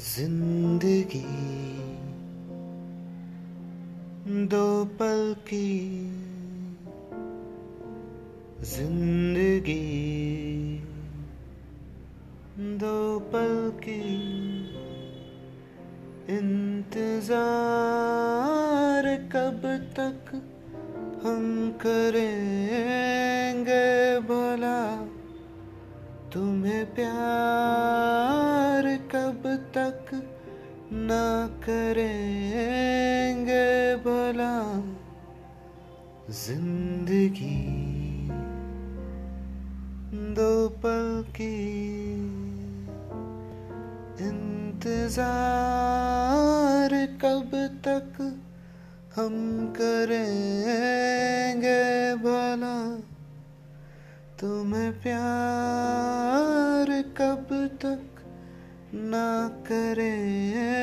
ज़िंदगी। दो पल की ज़िंदगी। दो पल की इंतज़ार। कब तक हम करेंगे भला? तुम्हें प्यार कब तक ना करेंगे भला, ज़िंदगी दो पल की इंतज़ार कब तक हम करेंगे भला, तुम्हें प्यार कब तक ना करें।